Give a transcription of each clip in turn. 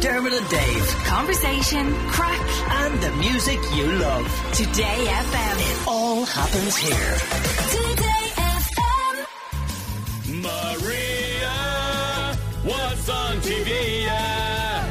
Dermot and Dave. Conversation, crack, And the music you love. Today FM. It all happens here. Today FM. Maria, what's on TV? Yeah?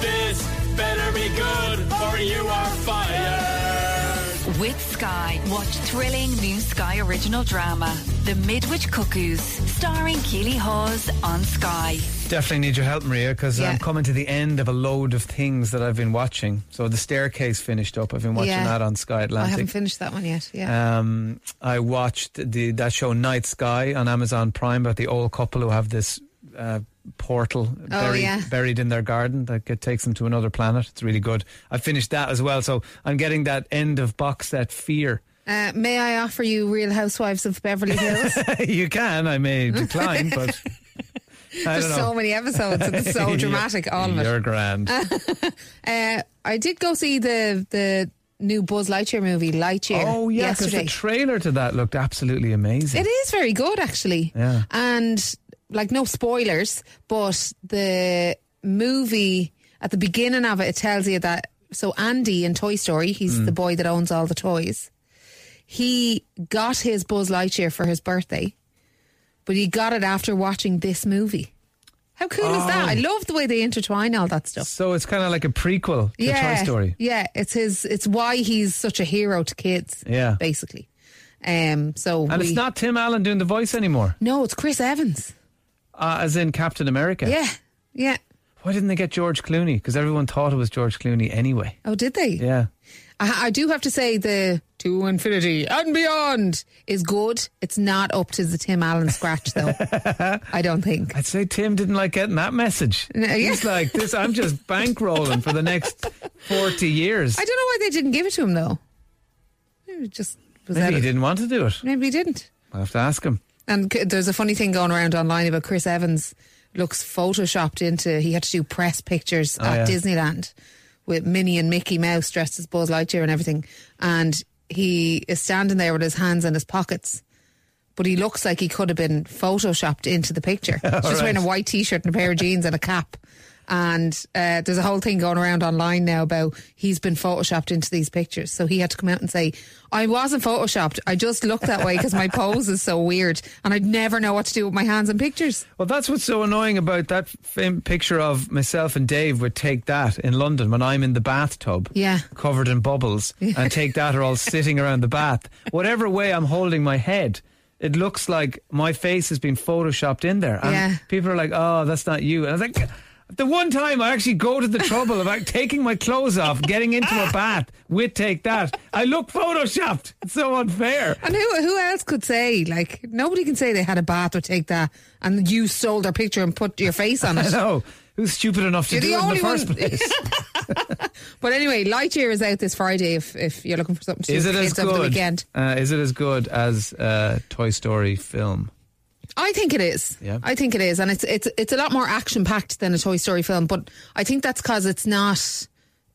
This better be good, or you are fired. With Sky, watch thrilling new Sky original drama, The Midwich Cuckoos, starring Keeley Hawes on Sky. Definitely need your help, Maria, because Yeah. I'm coming to the end of a load of things that I've been watching. So the staircase finished up. I've been watching Yeah. that on Sky Atlantic. I haven't finished that one yet. Yeah. Um, I watched the that show Night Sky on Amazon Prime about the old couple who have this uh, portal buried, Oh, yeah. buried in their garden that takes them to another planet. It's really good. I finished that as well, so I'm getting that end of box set fear. Uh, may I offer you Real Housewives of Beverly Hills? you can, I may decline, but There's so many episodes it's so dramatic, all of it. You're grand. Uh, I did go see the the new Buzz Lightyear movie, Lightyear. Oh yeah, because the trailer to that looked absolutely amazing. It is very good, actually. Yeah. And like, no spoilers, but the movie at the beginning of it, it tells you that. So Andy in Toy Story, he's Mm. the boy that owns all the toys. He got his Buzz Lightyear for his birthday, but he got it after watching this movie. How cool is that? I Oh. love the way they intertwine all that stuff. So it's kind of like a prequel to Toy Story. Yeah, it's his. It's why he's such a hero to kids. Yeah. basically. Um. So And we- it's not Tim Allen doing the voice anymore, No, it's Chris Evans. uh, as in Captain America. Yeah, yeah. Why didn't they get George Clooney? Because everyone thought it was George Clooney anyway. Oh, did they? Yeah. I, I do have to say the to infinity and beyond is good. It's not up to the Tim Allen scratch though. I don't think. I'd say Tim didn't like getting that message. No, yeah. He's like, this, I'm just bankrolling for the next 40 years. I don't know why they didn't give it to him though. Maybe just Maybe he didn't want to do it. Maybe he didn't. I'll have to ask him. And there's a funny thing going around online about Chris Evans looks photoshopped into. He had to do press pictures Oh, at yeah. Disneyland with Minnie and Mickey Mouse dressed as Buzz Lightyear and everything. And he is standing there with his hands in his pockets. But he looks like he could have been photoshopped into the picture. He's just right. wearing a white t-shirt and a pair of jeans and a cap. And uh, there's a whole thing going around online now about he's been photoshopped into these pictures. So he had to come out and say, I wasn't photoshopped. I just look that way because my pose is so weird. And I'd never know what to do with my hands in pictures. Well, that's what's so annoying about that fam- picture of myself and Dave would take that in London when I'm in the bathtub, Yeah. covered in bubbles, and take that are all sitting around the bath. Whatever way I'm holding my head, it looks like my face has been photoshopped in there. And Yeah. people are like, "Oh, that's not you," and I was like. The one time I actually go to the trouble of like, taking my clothes off, getting into a bath with take that, I look photoshopped. It's so unfair. And who who else could say, like, nobody can say they had a bath or take that and you stole their picture and put your face on it. I know. Who's stupid enough to You're do it in the first one- place? But anyway, Lightyear is out this Friday if, if you're looking for something to do Is with it as kids the good? weekend. Uh, is it as good as uh, Toy Story film? I think it is. Yeah. I think it is, and it's it's it's a lot more action packed than a Toy Story film. But I think that's because it's not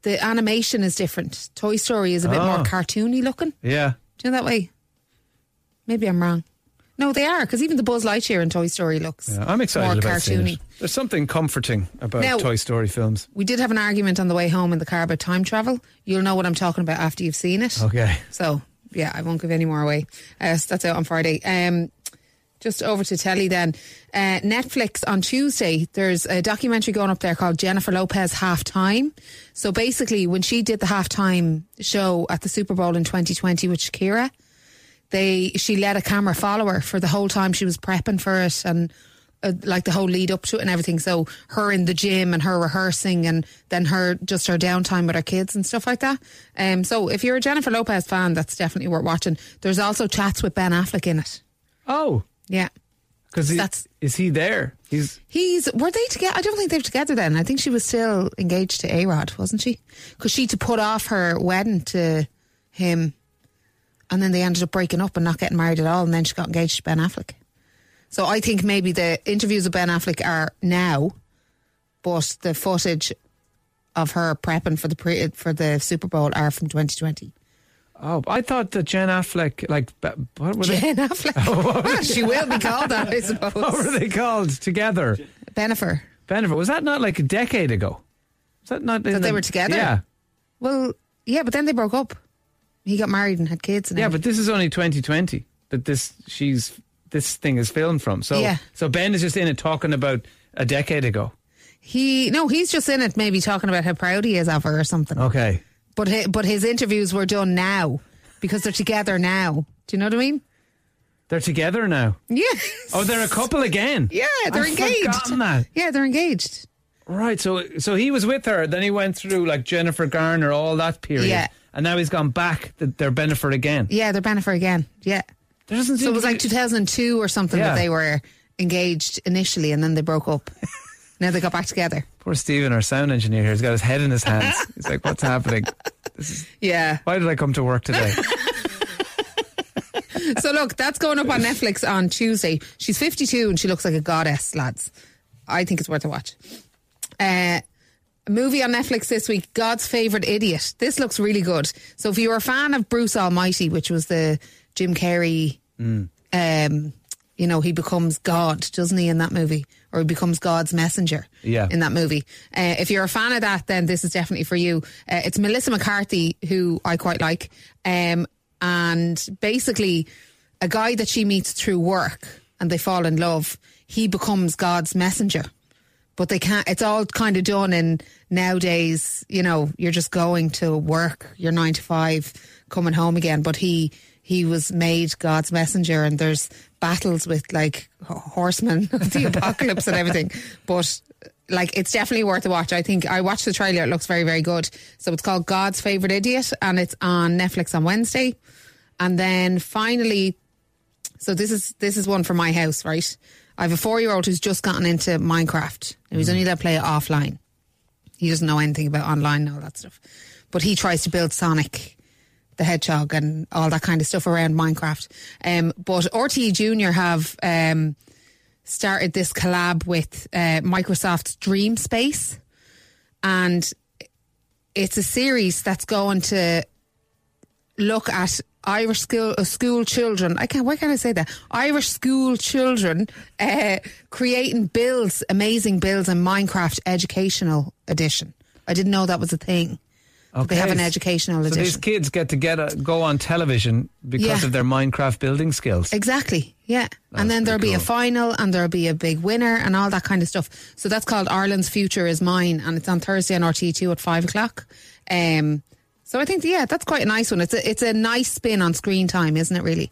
the animation is different. Toy Story is a bit more Oh. cartoony looking. Yeah. Do you know that way? Maybe I'm wrong. No, they are because even the Buzz Lightyear in Toy Story looks yeah. I'm excited more about cartoony. it. There's something comforting about Now- Toy Story films. We did have an argument on the way home in the car about time travel. You'll know what I'm talking about after you've seen it. Okay. So yeah, I won't give any more away. Uh, so that's out on Friday. Um, just over to telly then. Uh, Netflix on Tuesday, there's a documentary going up there called Jennifer Lopez Halftime. So basically, when she did the halftime show at the Super Bowl in 2020 with Shakira, they she let a camera follow her for the whole time she was prepping for it and uh, like the whole lead up to it and everything. So her in the gym and her rehearsing and then her just her downtime with her kids and stuff like that. Um, so if you're a Jennifer Lopez fan, that's definitely worth watching. There's also chats with Ben Affleck in it. Oh, Yeah. because That's- is he there? He's He's were they together? I don't think they were together then. I think she was still engaged to A Rod, wasn't she? Because she to put off her wedding to him, and then they ended up breaking up and not getting married at all. And then she got engaged to Ben Affleck. So I think maybe the interviews with Ben Affleck are now, but the footage of her prepping for the pre, for the Super Bowl are from 2020. Oh, I thought that Jen Affleck, like, what were they? Ben Affleck. Well, she will be called that, I suppose. What were they called together? Benifer. Bennifer, was that not like a decade ago? Was that not That they were together? Yeah, Well, yeah, but then they broke up. He got married and had kids. And yeah, everything. but this is only 2020 that this she's this thing is filmed from. So Yeah. so Ben is just in it talking about a decade ago. he no, he's just in it, maybe talking about how proud he is of her or something. Okay, But his, but his interviews were done now because they're together now. Do you know what I mean? they're together now. Yeah. Oh, they're a couple again. Yeah, they're I've engaged. that. Yeah, they're engaged. Right, so so he was with her, then he went through like Jennifer Garner, all that period, Yeah. and now he's gone back. They're Bennifer again. Yeah, they're Bennifer again. Yeah. There doesn't So it was like 2002 or something Yeah. that they were engaged initially and then they broke up. now they got back together. poor Stephen, our sound engineer here, has got his head in his hands. He's like, "What's happening? Yeah. Why did I come to work today?" So look, that's going up on Netflix on Tuesday. She's 52 and she looks like a goddess, lads. I think it's worth a watch. Uh, a movie on Netflix this week, God's Favorite Idiot. This looks really good. So if you're a fan of Bruce Almighty, which was the Jim Carrey, um, you know, he becomes God, doesn't he, in that movie? Or he becomes God's messenger Yeah. in that movie. Uh, if you're a fan of that, then this is definitely for you. Uh, it's Melissa McCarthy, who I quite like. Um, and basically, a guy that she meets through work and they fall in love, he becomes God's messenger. But they can't, it's all kind of done in nowadays, you know, you're just going to work, you're nine to five, coming home again. But he, he was made God's messenger and there's battles with like horsemen of the apocalypse and everything. But like, it's definitely worth a watch. I think I watched the trailer. It looks very, very good. So it's called God's Favorite Idiot and it's on Netflix on Wednesday. And then finally, so this is this is one for my house, right? I have a four year old who's just gotten into Minecraft. He's mm. only allowed to play it offline. He doesn't know anything about online and all that stuff. But he tries to build Sonic the Hedgehog and all that kind of stuff around Minecraft. Um, but RTE Junior have um, started this collab with uh, Microsoft's Dream Space, and it's a series that's going to look at Irish school uh, school children. I can't. Why can't I say that? Irish school children uh, creating builds, amazing builds in Minecraft Educational Edition. I didn't know that was a thing. That They have an Okay. educational So these kids get to get a, go on television because Yeah. of their Minecraft building skills. Exactly. Yeah. That's and then there'll be a final and there'll be a big winner and all that kind of stuff. So that's called Ireland's Future is Mine and it's on Thursday on RTE2 at five o'clock. Um, so I think, yeah, that's quite a nice one. It's a, it's a nice spin on screen time, isn't it, really?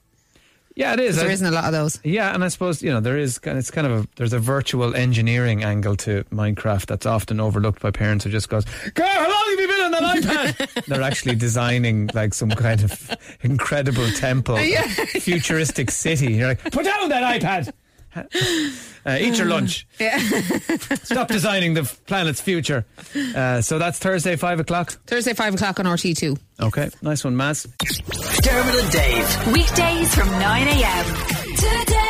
Yeah, it is. There I- isn't a lot of those. Yeah, and I suppose you know there is. It's kind of a there's a virtual engineering angle to Minecraft that's often overlooked by parents who just goes, "Girl, how long have you been on that iPad?" They're actually designing like some kind of incredible temple, futuristic city. You're like, put down that iPad. Uh, eat your lunch. Yeah. Stop designing the planet's future. Uh, so that's Thursday, five o'clock. Thursday, five o'clock on RTE2. Okay, nice one, Maz. Dermot and Dave. Weekdays from 9 a.m.